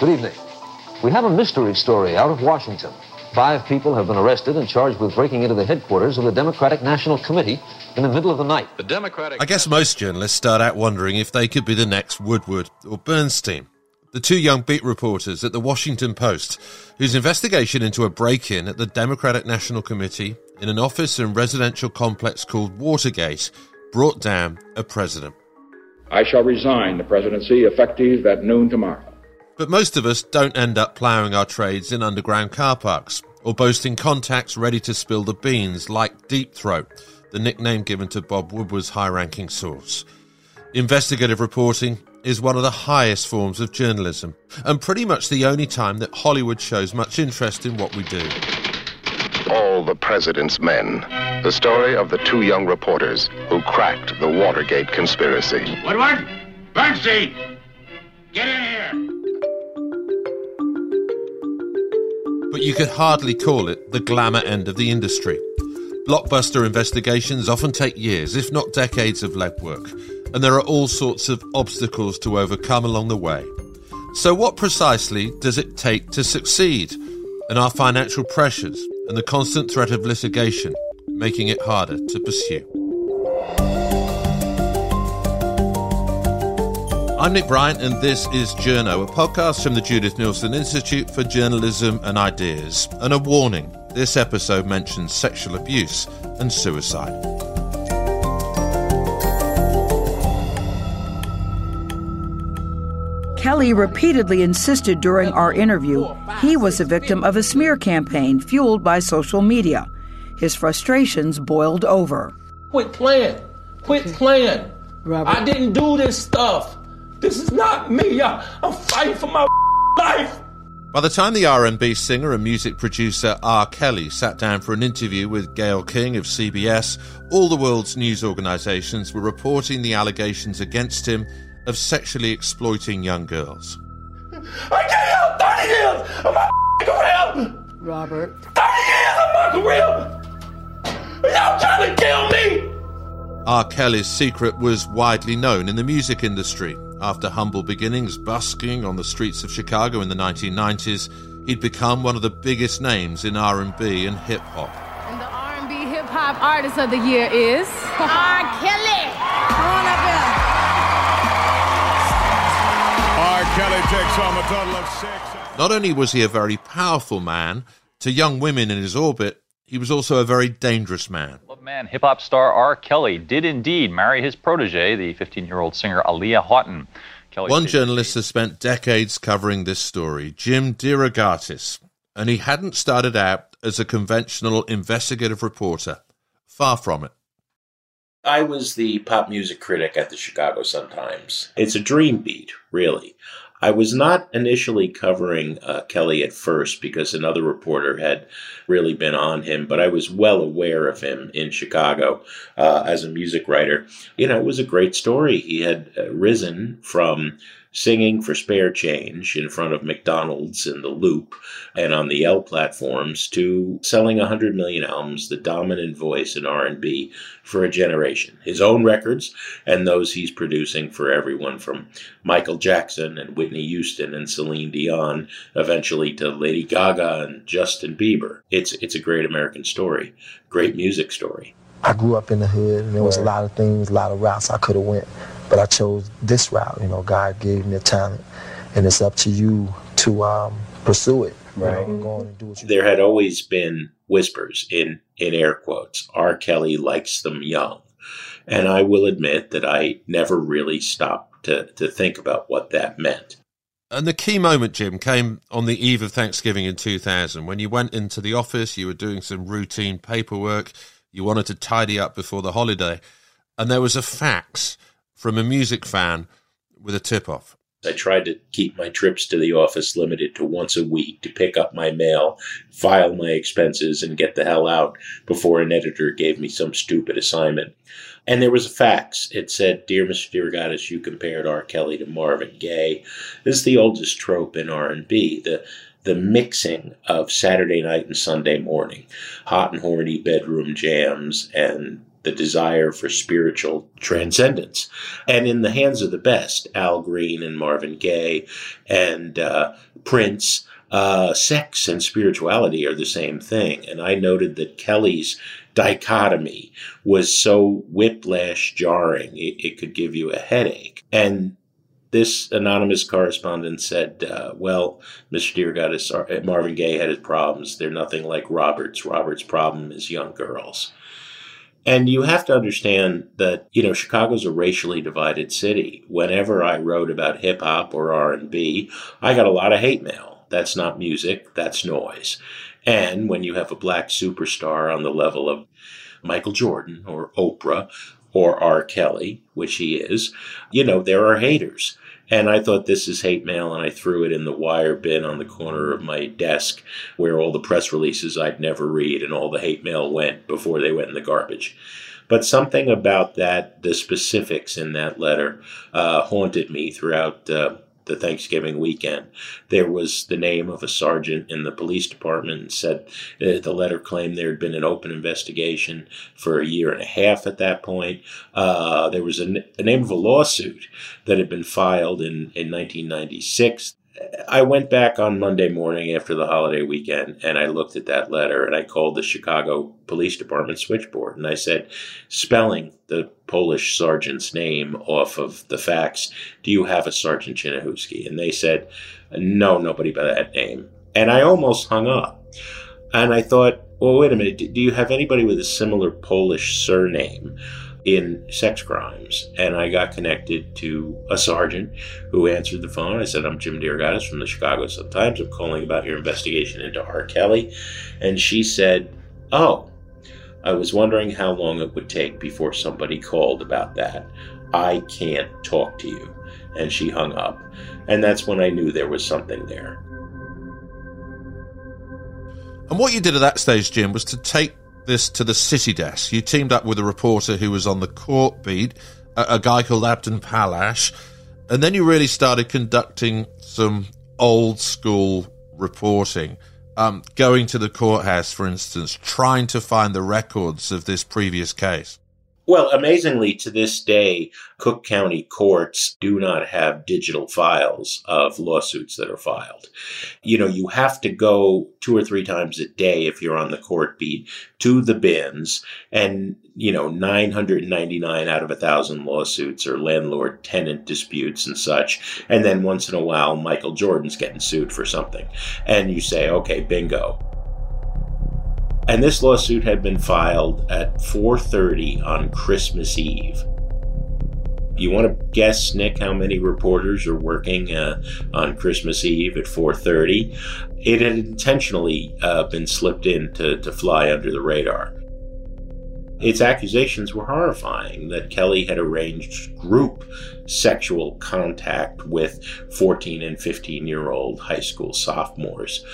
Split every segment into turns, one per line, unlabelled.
Good evening. We have a mystery story out of Washington. Five people have been arrested and charged with breaking into the headquarters of the Democratic National Committee in the middle of the night.
The Democratic.
I guess most journalists start out wondering if they could be the next Woodward or Bernstein. The two young beat reporters at the Washington Post, whose investigation into a break in at the Democratic National Committee in an office and residential complex called Watergate brought down a president.
I shall resign the presidency effective at noon tomorrow.
But most of us don't end up ploughing our trades in underground car parks or boasting contacts ready to spill the beans like Deep Throat, the nickname given to Bob Woodward's high ranking source. Investigative reporting is one of the highest forms of journalism, and pretty much the only time that Hollywood shows much interest in what we do.
All the President's Men. The story of the two young reporters who cracked the Watergate conspiracy.
Woodward! Bernstein! Get in here!
But you could hardly call it the glamour end of the industry. Blockbuster investigations often take years, if not decades, of legwork, and there are all sorts of obstacles to overcome along the way. So, what precisely does it take to succeed? And are financial pressures and the constant threat of litigation making it harder to pursue? I'm Nick Bryant, and this is Journo, a podcast from the Judith Neilson Institute for Journalism and Ideas. And a warning this episode mentions sexual abuse and suicide.
Kelly repeatedly insisted during our interview he was a victim of a smear campaign fueled by social media. His frustrations boiled over.
Quit playing. Quit playing.
Robert.
I didn't do this stuff. This is not me. I, I'm fighting for my life.
By the time the R&B singer and music producer R. Kelly sat down for an interview with Gayle King of CBS, all the world's news organizations were reporting the allegations against him of sexually exploiting young girls.
I gave out 30 years of my career.
Robert.
30 years of my career. Y'all trying to kill me.
R. Kelly's secret was widely known in the music industry. After humble beginnings busking on the streets of Chicago in the 1990s, he'd become one of the biggest names in R&B and hip hop.
And the R&B hip hop artist of the year is R. Kelly. Come on up
R. Kelly takes home a total of six.
Not only was he a very powerful man, to young women in his orbit, he was also a very dangerous man.
Man, hip hop star R. Kelly did indeed marry his protege, the 15 year old singer Aaliyah Haughton. Kelly
One
stated-
journalist has spent decades covering this story, Jim DeRogatis, and he hadn't started out as a conventional investigative reporter. Far from it.
I was the pop music critic at the Chicago Sun-Times. It's a dream beat, really. I was not initially covering uh, Kelly at first because another reporter had really been on him, but I was well aware of him in Chicago uh, as a music writer. You know, it was a great story. He had uh, risen from singing for spare change in front of McDonald's in the Loop and on the L platforms to selling 100 million albums, the dominant voice in R&B for a generation. His own records and those he's producing for everyone from Michael Jackson and Whitney Houston and Celine Dion, eventually to Lady Gaga and Justin Bieber. It's it's a great American story, great music story.
I grew up in the hood, and there was a lot of things, a lot of routes I could have went, but I chose this route. You know, God gave me a talent, and it's up to you to um, pursue it. you know,
Right.
and go on and do what you
There had always been whispers in in air quotes. R. Kelly likes them young, and I will admit that I never really stopped to to think about what that meant.
And the key moment, Jim, came on the eve of Thanksgiving in 2000 when you went into the office, you were doing some routine paperwork, you wanted to tidy up before the holiday, and there was a fax from a music fan with a tip off.
I tried to keep my trips to the office limited to once a week to pick up my mail, file my expenses, and get the hell out before an editor gave me some stupid assignment. And there was a fax. It said, "Dear Mr. DeRogatis, you compared R. Kelly to Marvin Gaye. This is the oldest trope in R&B. The the mixing of Saturday night and Sunday morning, hot and horny bedroom jams, and the desire for spiritual transcendence. And in the hands of the best, Al Green and Marvin Gaye and uh, Prince, uh, sex and spirituality are the same thing. And I noted that Kelly's dichotomy was so whiplash jarring, it, it could give you a headache. And this anonymous correspondent said, uh, "Well, Mr. Deargott, uh, Marvin Gaye had his problems. They're nothing like Robert's. Robert's problem is young girls." And you have to understand that you know Chicago's a racially divided city. Whenever I wrote about hip hop or R and B, I got a lot of hate mail. That's not music. That's noise. And when you have a black superstar on the level of Michael Jordan or Oprah or R. Kelly, which he is, you know, there are haters. And I thought this is hate mail, and I threw it in the wire bin on the corner of my desk where all the press releases I'd never read and all the hate mail went before they went in the garbage. But something about that, the specifics in that letter, uh, haunted me throughout uh, the Thanksgiving weekend. There was the name of a sergeant in the police department and said uh, the letter claimed there had been an open investigation for a year and a half at that point. Uh, there was a, a, name of a lawsuit that had been filed in, in 1996 I went back on Monday morning after the holiday weekend and I looked at that letter and I called the Chicago Police Department switchboard and I said, spelling the Polish sergeant's name off of the fax, do you have a Sergeant Chinahuski? And they said, no, nobody by that name. And I almost hung up. And I thought, well, wait a minute, do you have anybody with a similar Polish surname? In sex crimes. And I got connected to a sergeant who answered the phone. I said, I'm Jim DeRogatis from the Chicago Sun-Times. I'm calling about your investigation into R. Kelly. And she said, Oh, I was wondering how long it would take before somebody called about that. I can't talk to you. And she hung up. And that's when I knew there was something there.
And what you did at that stage, Jim, was to take this to the city desk. You teamed up with a reporter who was on the court beat, a, a guy called Abdon Pallasch, and then you really started conducting some old school reporting. Um, going to the courthouse, for instance, trying to find the records of this previous case.
Well, amazingly, to this day, Cook County courts do not have digital files of lawsuits that are filed. You know, you have to go two or three times a day if you're on the court beat to the bins, and, you know, 999 out of a thousand lawsuits are landlord tenant disputes and such. And then once in a while, Michael Jordan's getting sued for something. And you say, okay, bingo and this lawsuit had been filed at 4:30 on Christmas Eve. You want to guess, Nick, how many reporters are working uh, on Christmas Eve at 4:30? It had intentionally uh, been slipped in to, to fly under the radar. Its accusations were horrifying that Kelly had arranged group sexual contact with 14 and 15 year old high school sophomores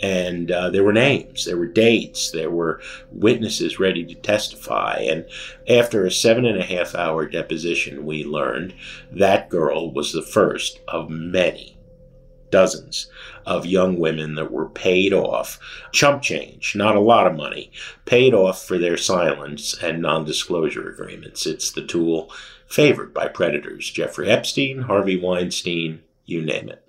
and uh, there were names, there were dates, there were witnesses ready to testify. And after a seven and a half hour deposition, we learned that girl was the first of many, dozens of young women that were paid off, chump change, not a lot of money, paid off for their silence and non disclosure agreements. It's the tool favored by predators Jeffrey Epstein, Harvey Weinstein, you name it.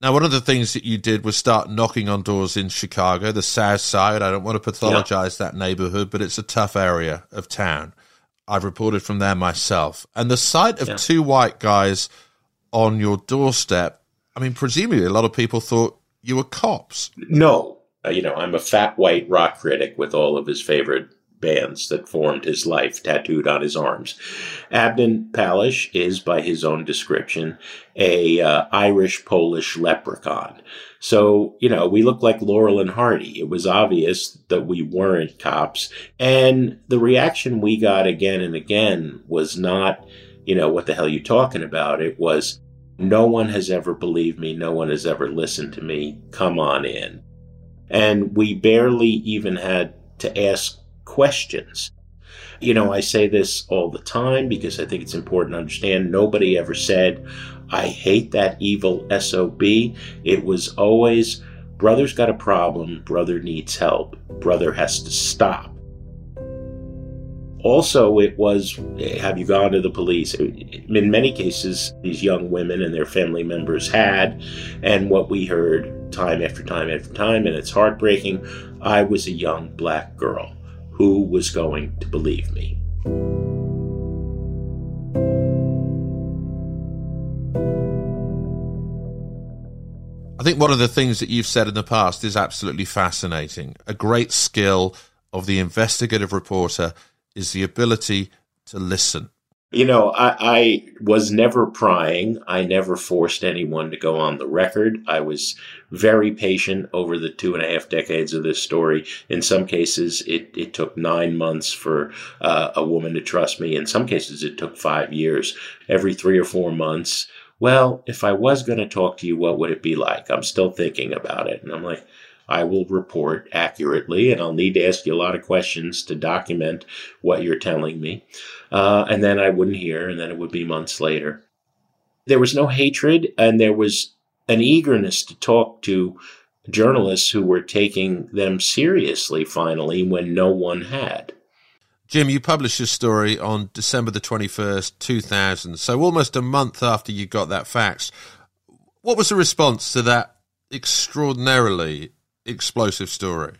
Now, one of the things that you did was start knocking on doors in Chicago, the South Side. I don't want to pathologize yeah. that neighborhood, but it's a tough area of town. I've reported from there myself. And the sight of yeah. two white guys on your doorstep, I mean, presumably a lot of people thought you were cops.
No. Uh, you know, I'm a fat white rock critic with all of his favorite bands that formed his life tattooed on his arms. Abdon Pallasch is, by his own description, a uh, Irish Polish leprechaun. So, you know, we look like Laurel and Hardy. It was obvious that we weren't cops. And the reaction we got again and again was not, you know, what the hell are you talking about? It was, no one has ever believed me. No one has ever listened to me. Come on in. And we barely even had to ask questions. You know, mm-hmm. I say this all the time because I think it's important to understand nobody ever said, I hate that evil SOB. It was always, brother's got a problem, brother needs help, brother has to stop. Also, it was have you gone to the police? In many cases, these young women and their family members had, and what we heard time after time after time, and it's heartbreaking. I was a young black girl. Who was going to believe me?
I think one of the things that you've said in the past is absolutely fascinating. A great skill of the investigative reporter is the ability to listen.
You know, I, I, was never prying. I never forced anyone to go on the record. I was very patient over the two and a half decades of this story. In some cases, it, it took nine months for uh, a woman to trust me. In some cases, it took five years. Every three or four months, well, if I was going to talk to you, what would it be like? I'm still thinking about it. And I'm like, I will report accurately, and I'll need to ask you a lot of questions to document what you're telling me. Uh, and then I wouldn't hear, and then it would be months later. There was no hatred, and there was an eagerness to talk to journalists who were taking them seriously finally when no one had.
Jim, you published your story on December the 21st, 2000, so almost a month after you got that fax. What was the response to that extraordinarily explosive story.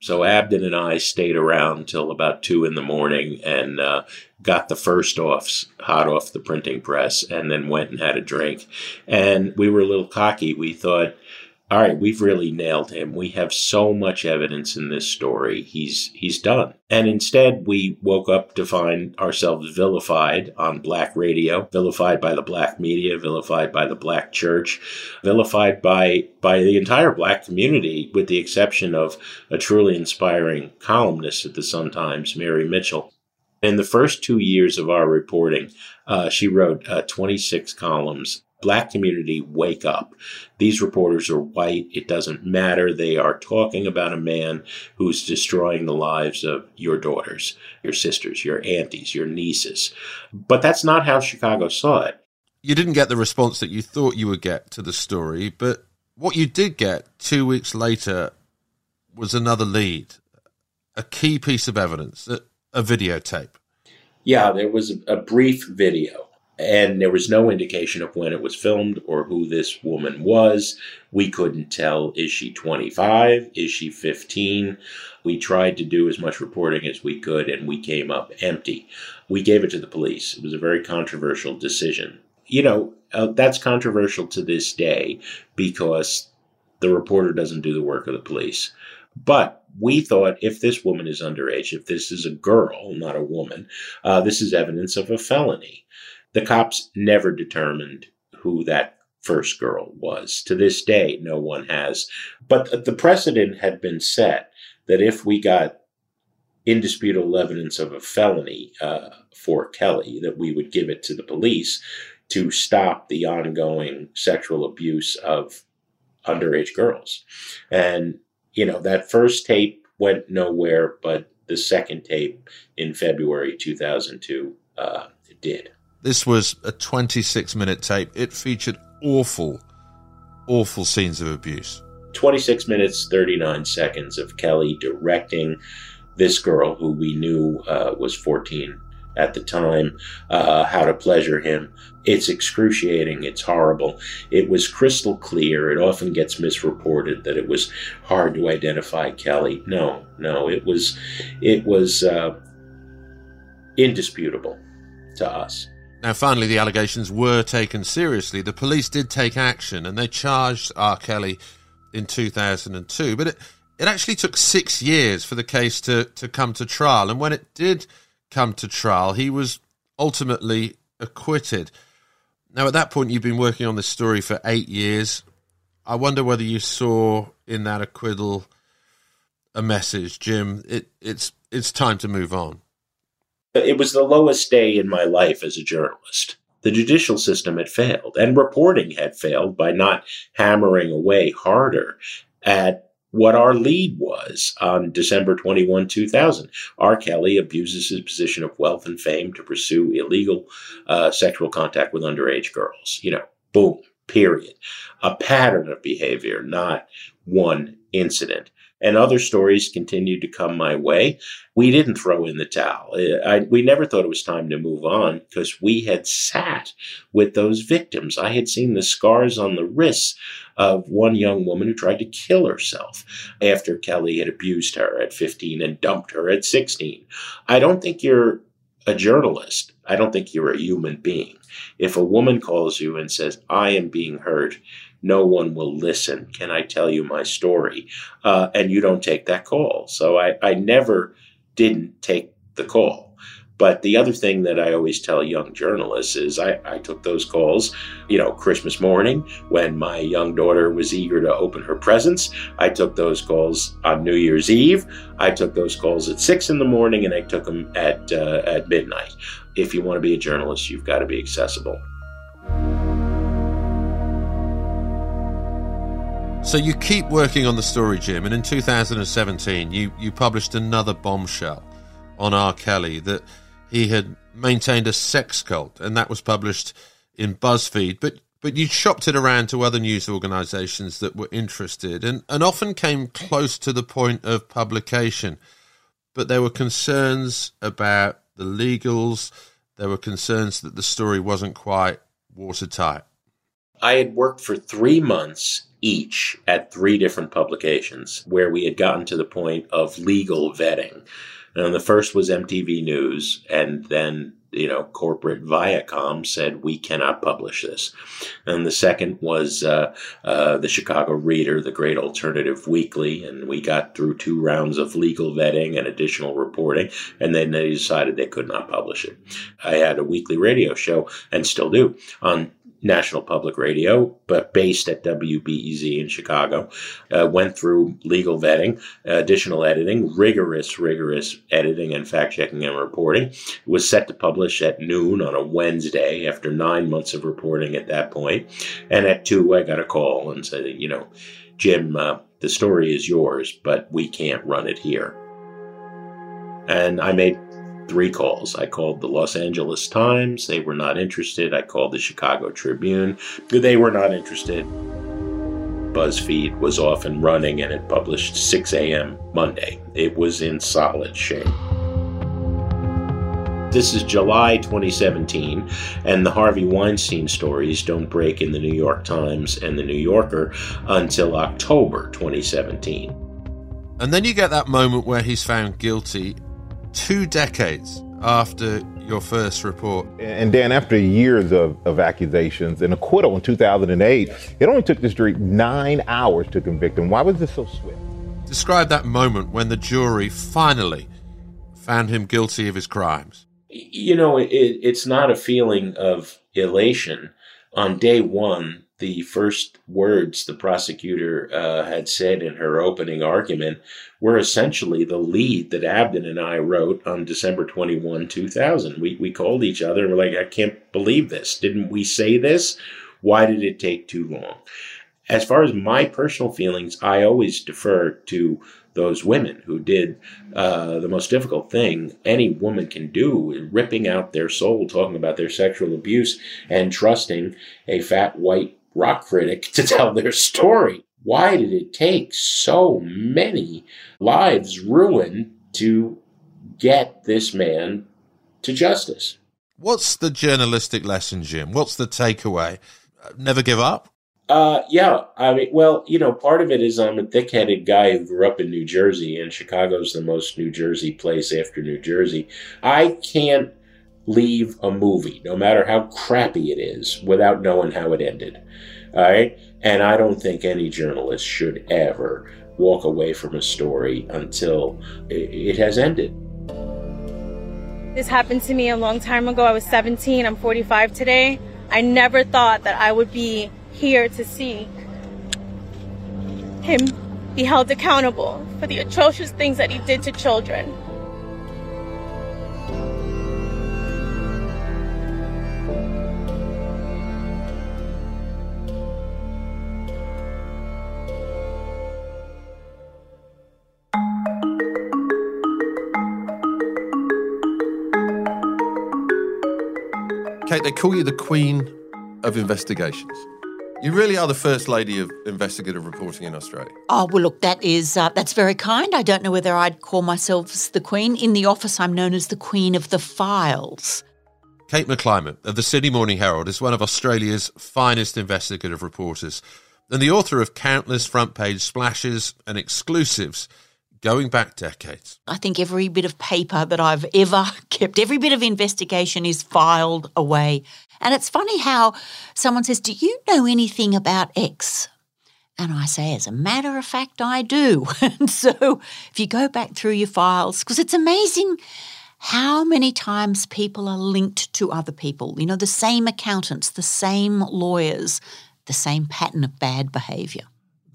So Abdon and I stayed around till about two in the morning and uh, got the first offs hot off the printing press, and then went and had a drink. And we were a little cocky. We thought all right, we've really nailed him. We have so much evidence in this story. He's he's done. And instead, we woke up to find ourselves vilified on black radio, vilified by the black media, vilified by the black church, vilified by by the entire black community, with the exception of a truly inspiring columnist at the Sun Times, Mary Mitchell. In the first two years of our reporting, uh, she wrote uh, 26 columns black community wake up. These reporters are white. It doesn't matter. They are talking about a man who's destroying the lives of your daughters, your sisters, your aunties, your nieces. But that's not how Chicago saw it.
You didn't get the response that you thought you would get to the story, but what you did get two weeks later was another lead, a key piece of evidence, a, a videotape.
Yeah, there was a, a brief video and there was no indication of when it was filmed or who this woman was. We couldn't tell is she 25? Is she 15? We tried to do as much reporting as we could and we came up empty. We gave it to the police. It was a very controversial decision. You know, uh, that's controversial to this day because the reporter doesn't do the work of the police. But we thought if this woman is underage, if this is a girl, not a woman, uh, this is evidence of a felony. The cops never determined who that first girl was. To this day, no one has. But the precedent had been set that if we got indisputable evidence of a felony uh, for Kelly, that we would give it to the police to stop the ongoing sexual abuse of underage girls. And, you know, that first tape went nowhere, but the second tape in February 2002 uh, did.
This was a 26 minute tape. It featured awful, awful scenes of abuse.
26 minutes, 39 seconds of Kelly directing this girl who we knew uh, was 14 at the time, uh, how to pleasure him. It's excruciating. It's horrible. It was crystal clear. It often gets misreported that it was hard to identify Kelly. No, no, it was, it was uh, indisputable to us.
Now, finally, the allegations were taken seriously. The police did take action and they charged R. Kelly in 2002, but it, it actually took six years for the case to, to come to trial. And when it did come to trial, he was ultimately acquitted. Now, at that point, you've been working on this story for eight years. I wonder whether you saw in that acquittal a message, Jim. It, it's it's time to move on.
It was the lowest day in my life as a journalist. The judicial system had failed, and reporting had failed by not hammering away harder at what our lead was on December 21, 2000. R. Kelly abuses his position of wealth and fame to pursue illegal uh, sexual contact with underage girls. You know, boom, period. A pattern of behavior, not one incident. And other stories continued to come my way. We didn't throw in the towel. I, we never thought it was time to move on because we had sat with those victims. I had seen the scars on the wrists of one young woman who tried to kill herself after Kelly had abused her at 15 and dumped her at 16. I don't think you're a journalist. I don't think you're a human being. If a woman calls you and says, I am being hurt, no one will listen. Can I tell you my story? Uh, and you don't take that call. So I, I never didn't take the call. But the other thing that I always tell young journalists is I, I, took those calls, you know, Christmas morning when my young daughter was eager to open her presents. I took those calls on New Year's Eve. I took those calls at six in the morning and I took them at, uh, at midnight. If you want to be a journalist, you've got to be accessible.
So you keep working on the story, Jim, and in 2017 you, you published another bombshell on R. Kelly that he had maintained a sex cult, and that was published in BuzzFeed. But but you shopped it around to other news organisations that were interested, and, and often came close to the point of publication. But there were concerns about the legals. There were concerns that the story wasn't quite watertight.
I had worked for three months each at three different publications where we had gotten to the point of legal vetting. And the first was MTV News, and then you know, corporate Viacom said we cannot publish this. And the second was uh, uh, the Chicago Reader, the great alternative weekly, and we got through two rounds of legal vetting and additional reporting, and then they decided they could not publish it. I had a weekly radio show, and still do, on National Public Radio, but based at WBEZ in Chicago. Uh, went through legal vetting, additional editing, rigorous, rigorous editing and fact checking and reporting. It was set to publish at noon on a Wednesday after nine months of reporting at that point. And at two, I got a call and said, you know, Jim, uh, the story is yours, but we can't run it here. And I made three calls. I called the Los Angeles Times. They were not interested. I called the Chicago Tribune. They were not interested. BuzzFeed was off and running and it published 6 a.m. Monday. It was in solid shape. This is July 2017, and the Harvey Weinstein stories don't break in the New York Times and the New Yorker until October 2017.
And then you get that moment where he's found guilty two decades after your first report.
And Dan, after years of, of accusations and acquittal in 2008, it only took this jury nine hours to convict him. Why was this so swift?
Describe that moment when the jury finally found him guilty of his crimes.
You know, it, it's not a feeling of elation. On day one, the first words the prosecutor uh, had said in her opening argument were essentially the lead that Abdon and I wrote on December 21, 2000. We, we called each other and we're like, I can't believe this. Didn't we say this? Why did it take too long? As far as my personal feelings, I always defer to those women who did uh, the most difficult thing any woman can do, ripping out their soul, talking about their sexual abuse, and trusting a fat white rock critic to tell their story. Why did it take so many lives ruined to get this man to justice?
What's the journalistic lesson, Jim? What's the takeaway? Never give up?
Uh, yeah. I mean, well, you know, part of it is I'm a thick headed guy who grew up in New Jersey, and Chicago's the most New Jersey place after New Jersey. I can't leave a movie, no matter how crappy it is, without knowing how it ended. All right? And I don't think any journalist should ever walk away from a story until it has ended.
This happened to me a long time ago. I was 17, I'm 45 today. I never thought that I would be here to see him be held accountable for the atrocious things that he did to children.
Kate, they call you the queen of investigations. You really are the first lady of investigative reporting in Australia.
Oh well, look, that is uh, that's very kind. I don't know whether I'd call myself the Queen. In the office, I'm known as the Queen of the Files.
Kate McClymont of the Sydney Morning Herald is one of Australia's finest investigative reporters and the author of countless front page splashes and exclusives going back decades.
I think every bit of paper that I've ever kept, every bit of investigation is filed away and it's funny how someone says, Do you know anything about X? And I say, As a matter of fact, I do. and so if you go back through your files, because it's amazing how many times people are linked to other people, you know, the same accountants, the same lawyers, the same pattern of bad behaviour.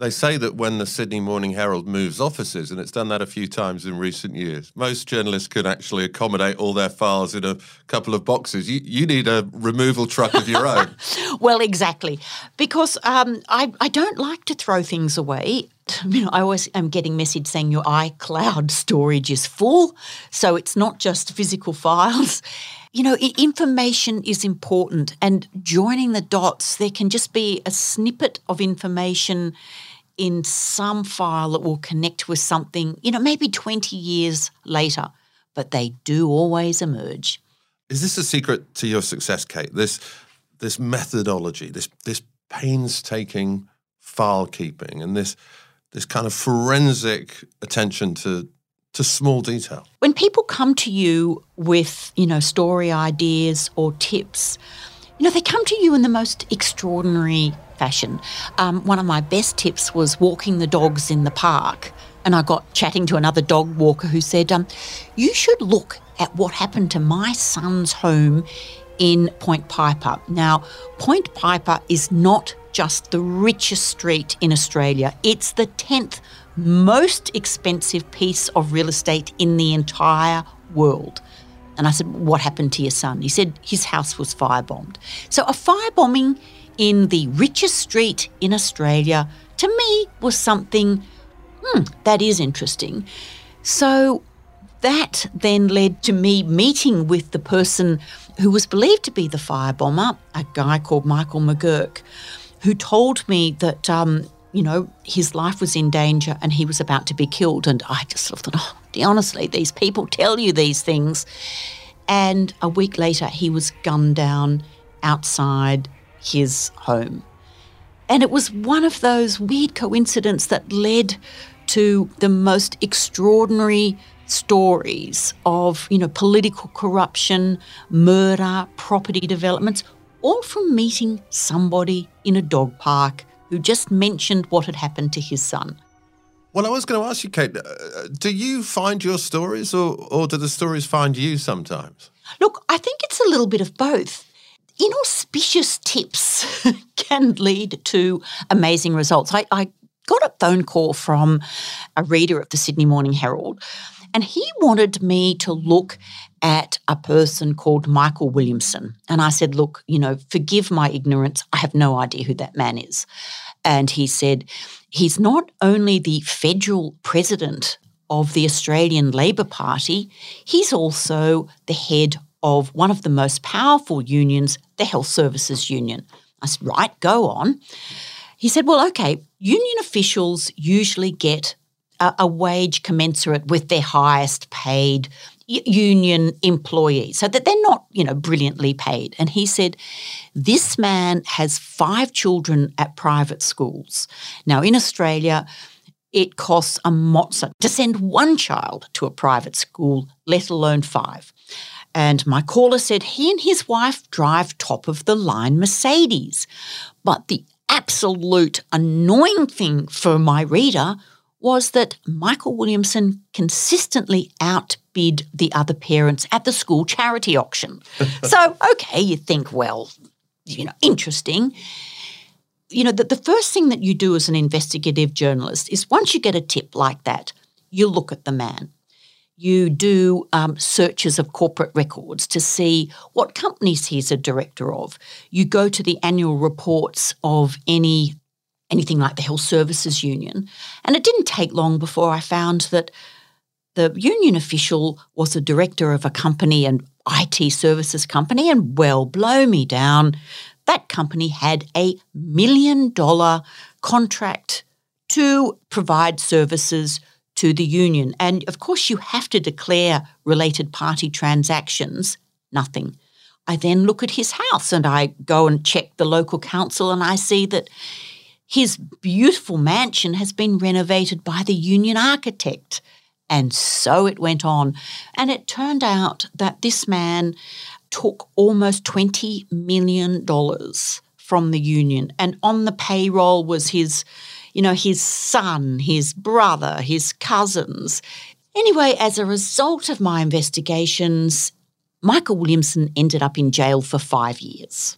They say that when the Sydney Morning Herald moves offices, and it's done that a few times in recent years, most journalists can actually accommodate all their files in a couple of boxes. You, you need a removal truck of your own.
well, exactly. Because um, I, I don't like to throw things away. You know, I always am getting message saying your iCloud storage is full. So it's not just physical files you know, information is important, and joining the dots, there can just be a snippet of information in some file that will connect with something, you know, maybe 20 years later, but they do always emerge.
Is this a secret to your success, Kate? This this methodology, this this painstaking file keeping and this this kind of forensic attention to to small detail.
When people come to you with, you know, story ideas or tips, you know, they come to you in the most extraordinary fashion. Um, one of my best tips was walking the dogs in the park. And I got chatting to another dog walker who said, um, You should look at what happened to my son's home in Point Piper. Now, Point Piper is not just the richest street in Australia, it's the 10th most expensive piece of real estate in the entire world. And I said, What happened to your son? He said, His house was firebombed. So, a firebombing in the richest street in Australia, to me, was something hmm, that is interesting. So that then led to me meeting with the person who was believed to be the firebomber, a guy called Michael McGurk, who told me that, um, you know, his life was in danger and he was about to be killed. And I just thought, oh, honestly, these people tell you these things. And a week later, he was gunned down outside his home. And it was one of those weird coincidences that led to the most extraordinary stories of, you know, political corruption, murder, property developments, all from meeting somebody in a dog park who just mentioned what had happened to his son.
Well, I was going to ask you, Kate, uh, do you find your stories or, or do the stories find you sometimes?
Look, I think it's a little bit of both inauspicious tips can lead to amazing results. I, I got a phone call from a reader of the Sydney Morning Herald, and he wanted me to look at a person called Michael Williamson. And I said, Look, you know, forgive my ignorance. I have no idea who that man is. And he said, He's not only the federal president of the Australian Labor Party, he's also the head of one of the most powerful unions, the Health Services Union. I said, right, go on. He said, well, okay, union officials usually get a, a wage commensurate with their highest paid union employees so that they're not you know brilliantly paid and he said this man has five children at private schools now in australia it costs a mozza to send one child to a private school let alone five and my caller said he and his wife drive top of the line Mercedes. But the absolute annoying thing for my reader was that Michael Williamson consistently outbid the other parents at the school charity auction. so, okay, you think, well, you know, interesting. You know, the, the first thing that you do as an investigative journalist is once you get a tip like that, you look at the man you do um, searches of corporate records to see what companies he's a director of. You go to the annual reports of any anything like the Health Services Union, and it didn't take long before I found that the union official was a director of a company and IT services company, and well, blow me down. that company had a million dollar contract to provide services to the union. And of course, you have to declare related party transactions. Nothing. I then look at his house and I go and check the local council and I see that his beautiful mansion has been renovated by the union architect. And so it went on. And it turned out that this man took almost $20 million from the union. And on the payroll was his, you know, his son, his brother, his cousins. Anyway, as a result of my investigations, Michael Williamson ended up in jail for five years.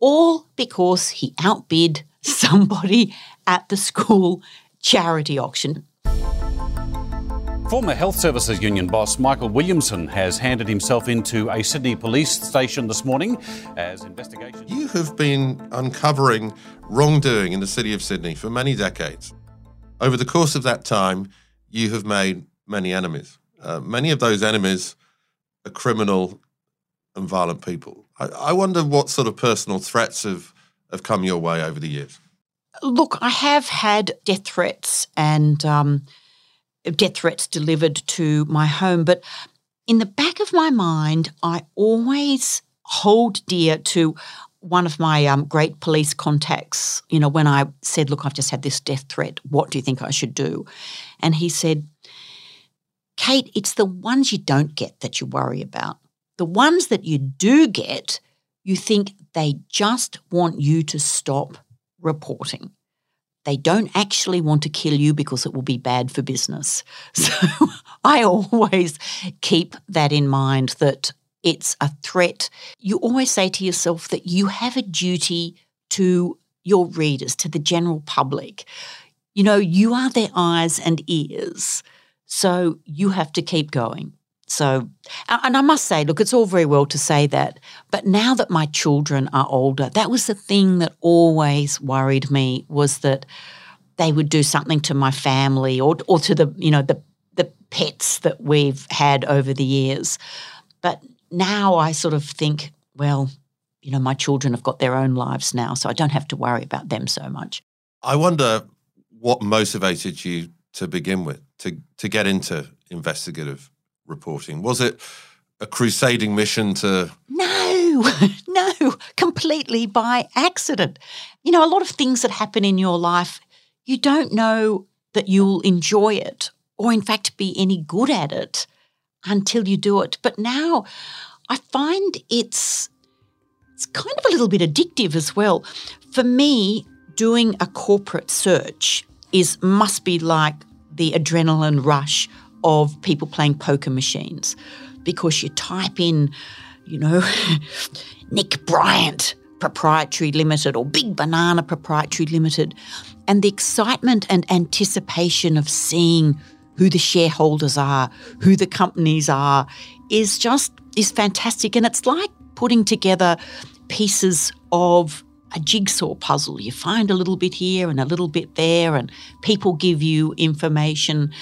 All because he outbid somebody at the school charity auction.
Former Health Services Union boss Michael Williamson has handed himself into a Sydney police station this morning as investigations.
You have been uncovering wrongdoing in the city of Sydney for many decades. Over the course of that time, you have made many enemies. Uh, many of those enemies are criminal and violent people. I, I wonder what sort of personal threats have, have come your way over the years.
Look, I have had death threats and um, death threats delivered to my home. But in the back of my mind, I always hold dear to one of my um, great police contacts. You know, when I said, Look, I've just had this death threat, what do you think I should do? And he said, Kate, it's the ones you don't get that you worry about. The ones that you do get, you think they just want you to stop reporting they don't actually want to kill you because it will be bad for business. So I always keep that in mind that it's a threat. You always say to yourself that you have a duty to your readers, to the general public. You know, you are their eyes and ears. So you have to keep going. So, and I must say, look, it's all very well to say that, but now that my children are older, that was the thing that always worried me was that they would do something to my family or or to the you know the the pets that we've had over the years. But now I sort of think, well, you know, my children have got their own lives now, so I don't have to worry about them so much.
I wonder what motivated you to begin with to to get into investigative reporting? Was it a crusading mission to.
No, no, completely by accident. You know, a lot of things that happen in your life, you don't know that you'll enjoy it or, in fact, be any good at it until you do it. But now I find it's. It's kind of a little bit addictive as well. For me, doing a corporate search is must be like the adrenaline rush of people playing poker machines because you type in, you know, Nick Bryant Proprietary Limited or Big Banana Proprietary Limited, and the excitement and anticipation of seeing who the shareholders are, who the companies are, is just is fantastic. And it's like putting together pieces of a jigsaw puzzle. You find a little bit here and a little bit there, and people give you information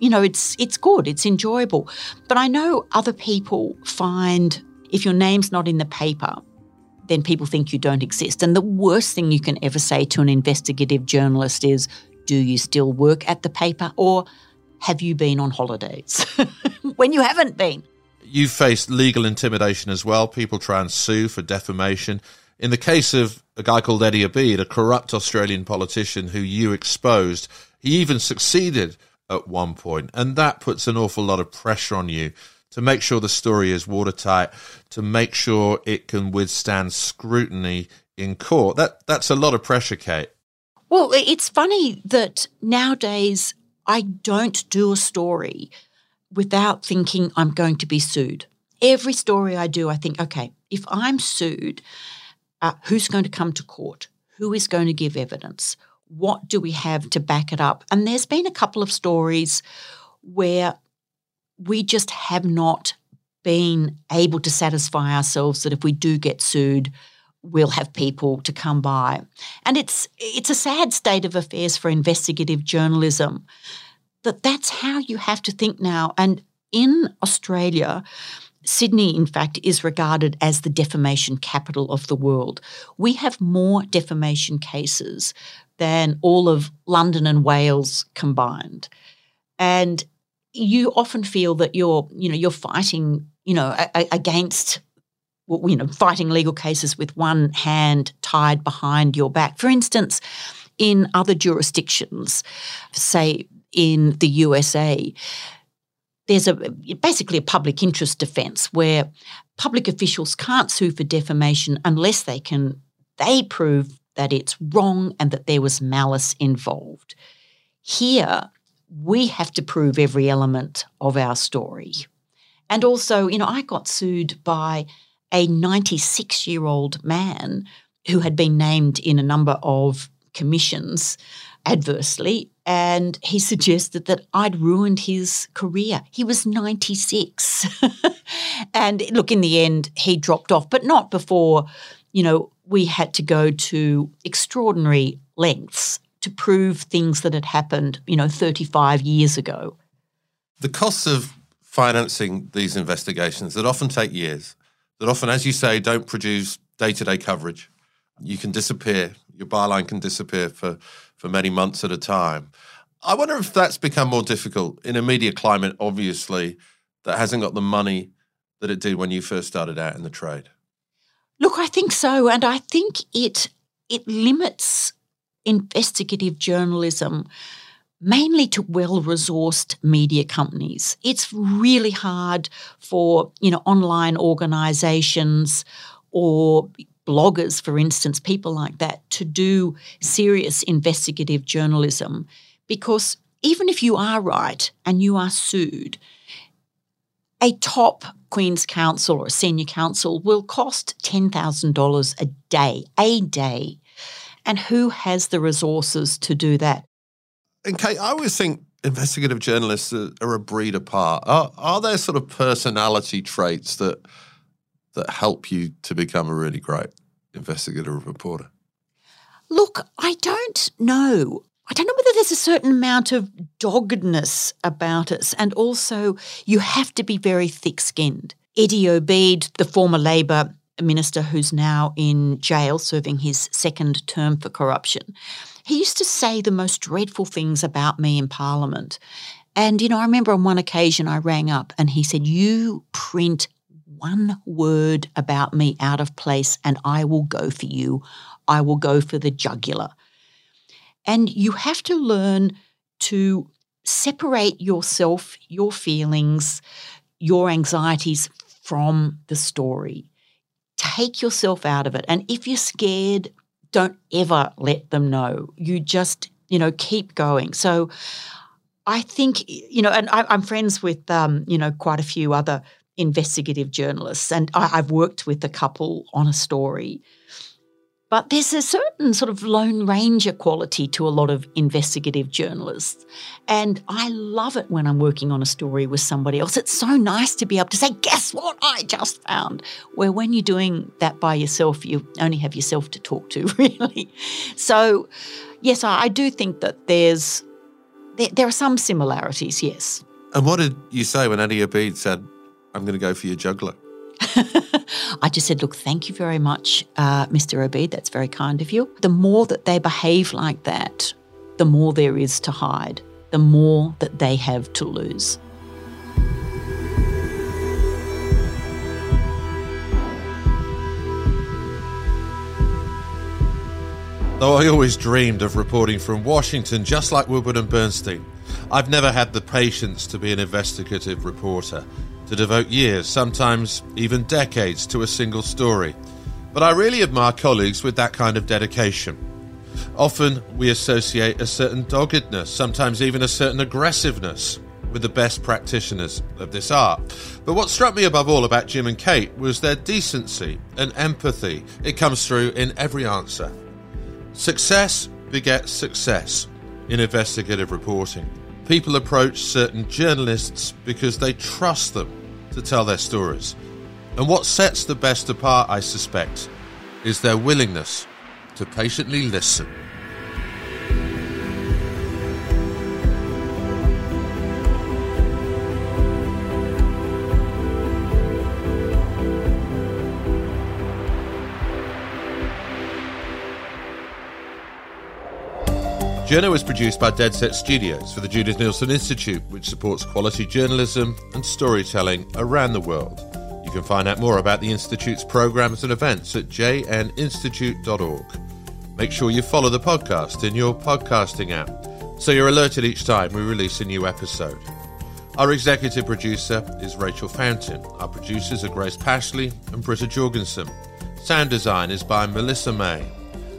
you know, it's it's good, it's enjoyable. But I know other people find if your name's not in the paper, then people think you don't exist. And the worst thing you can ever say to an investigative journalist is, do you still work at the paper or have you been on holidays? when you haven't been.
You've faced legal intimidation as well. People try and sue for defamation. In the case of a guy called Eddie Obeid, a corrupt Australian politician who you exposed, he even succeeded at one point, and that puts an awful lot of pressure on you to make sure the story is watertight, to make sure it can withstand scrutiny in court. That that's a lot of pressure, Kate.
Well, it's funny that nowadays I don't do a story without thinking I'm going to be sued. Every story I do, I think, okay, if I'm sued, uh, who's going to come to court? Who is going to give evidence? What do we have to back it up? And there's been a couple of stories where we just have not been able to satisfy ourselves that if we do get sued, we'll have people to come by. And it's it's a sad state of affairs for investigative journalism that that's how you have to think now. And in Australia, Sydney, in fact, is regarded as the defamation capital of the world. We have more defamation cases than all of London and Wales combined. And you often feel that you're, you know, you're fighting, you know, a- against you know, fighting legal cases with one hand tied behind your back. For instance, in other jurisdictions, say in the USA, there's a basically a public interest defense where public officials can't sue for defamation unless they can they prove that it's wrong and that there was malice involved. Here, we have to prove every element of our story. And also, you know, I got sued by a 96 year old man who had been named in a number of commissions adversely. And he suggested that I'd ruined his career. He was 96. and look, in the end, he dropped off, but not before, you know, we had to go to extraordinary lengths to prove things that had happened, you know, 35 years ago.
The costs of financing these investigations that often take years, that often, as you say, don't produce day to day coverage. You can disappear, your byline can disappear for, for many months at a time. I wonder if that's become more difficult in a media climate, obviously, that hasn't got the money that it did when you first started out in the trade.
Look, I think so, and I think it it limits investigative journalism mainly to well-resourced media companies. It's really hard for, you know, online organizations or bloggers for instance, people like that to do serious investigative journalism because even if you are right and you are sued, a top Queen's Counsel or a senior counsel will cost $10,000 a day, a day. And who has the resources to do that?
And Kate, I always think investigative journalists are, are a breed apart. Are, are there sort of personality traits that that help you to become a really great investigative reporter?
Look, I don't know. I don't know whether there's a certain amount of doggedness about us, and also you have to be very thick skinned. Eddie Obeid, the former Labor minister who's now in jail serving his second term for corruption, he used to say the most dreadful things about me in Parliament. And, you know, I remember on one occasion I rang up and he said, You print one word about me out of place and I will go for you. I will go for the jugular. And you have to learn to separate yourself, your feelings, your anxieties from the story. Take yourself out of it. And if you're scared, don't ever let them know. You just, you know, keep going. So I think, you know, and I, am friends with, um, you know, quite a few other investigative journalists, and I, I've worked with a couple on a story but there's a certain sort of Lone Ranger quality to a lot of investigative journalists. And I love it when I'm working on a story with somebody else. It's so nice to be able to say, guess what I just found? Where when you're doing that by yourself, you only have yourself to talk to, really. So, yes, I, do think that there's there, there are some similarities, yes.
And what did you say when Eddie Obeid said, I'm going to go for your jugular?
I just said, look, thank you very much, uh, Mr. Obeid. That's very kind of you. The more that they behave like that, the more there is to hide, the more that they have to lose.
Though I always dreamed of reporting from Washington, just like Woodward and Bernstein, I've never had the patience to be an investigative reporter to devote years, sometimes even decades, to a single story. But I really admire colleagues with that kind of dedication. Often we associate a certain doggedness, sometimes even a certain aggressiveness, with the best practitioners of this art. But what struck me above all about Jim and Kate was their decency and empathy. It comes through in every answer. Success begets success in investigative reporting. People approach certain journalists because they trust them to tell their stories. And what sets the best apart, I suspect, is their willingness to patiently listen. Journo is produced by Dead Set Studios for the Judith Neilson Institute, which supports quality journalism and storytelling around the world. You can find out more about the Institute's programs and events at jninstitute.org. Make sure you follow the podcast in your podcasting app so you're alerted each time we release a new episode. Our executive producer is Rachel Fountain. Our producers are Grace Pashley and Britta Jorgensen. Sound design is by Melissa May.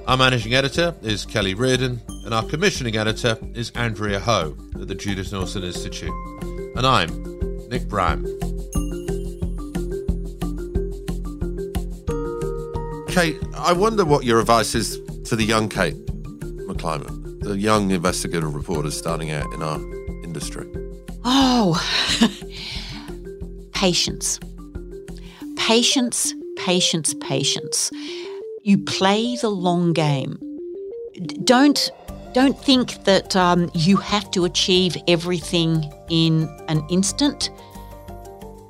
Our managing editor is Kelly Reardon, and our commissioning editor is Andrea Ho at the Judith Neilson Institute. And I'm Nick Bryant.
Kate, I wonder what your advice is to the young Kate McClymont, the young investigative reporters starting out in our industry.
Oh, patience. Patience, patience, patience. You play the long game. Don't don't think that um, you have to achieve everything in an instant.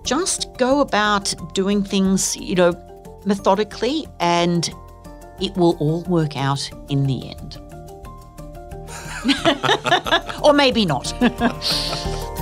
Just go about doing things, you know, methodically, and it will all work out in the end. or maybe not.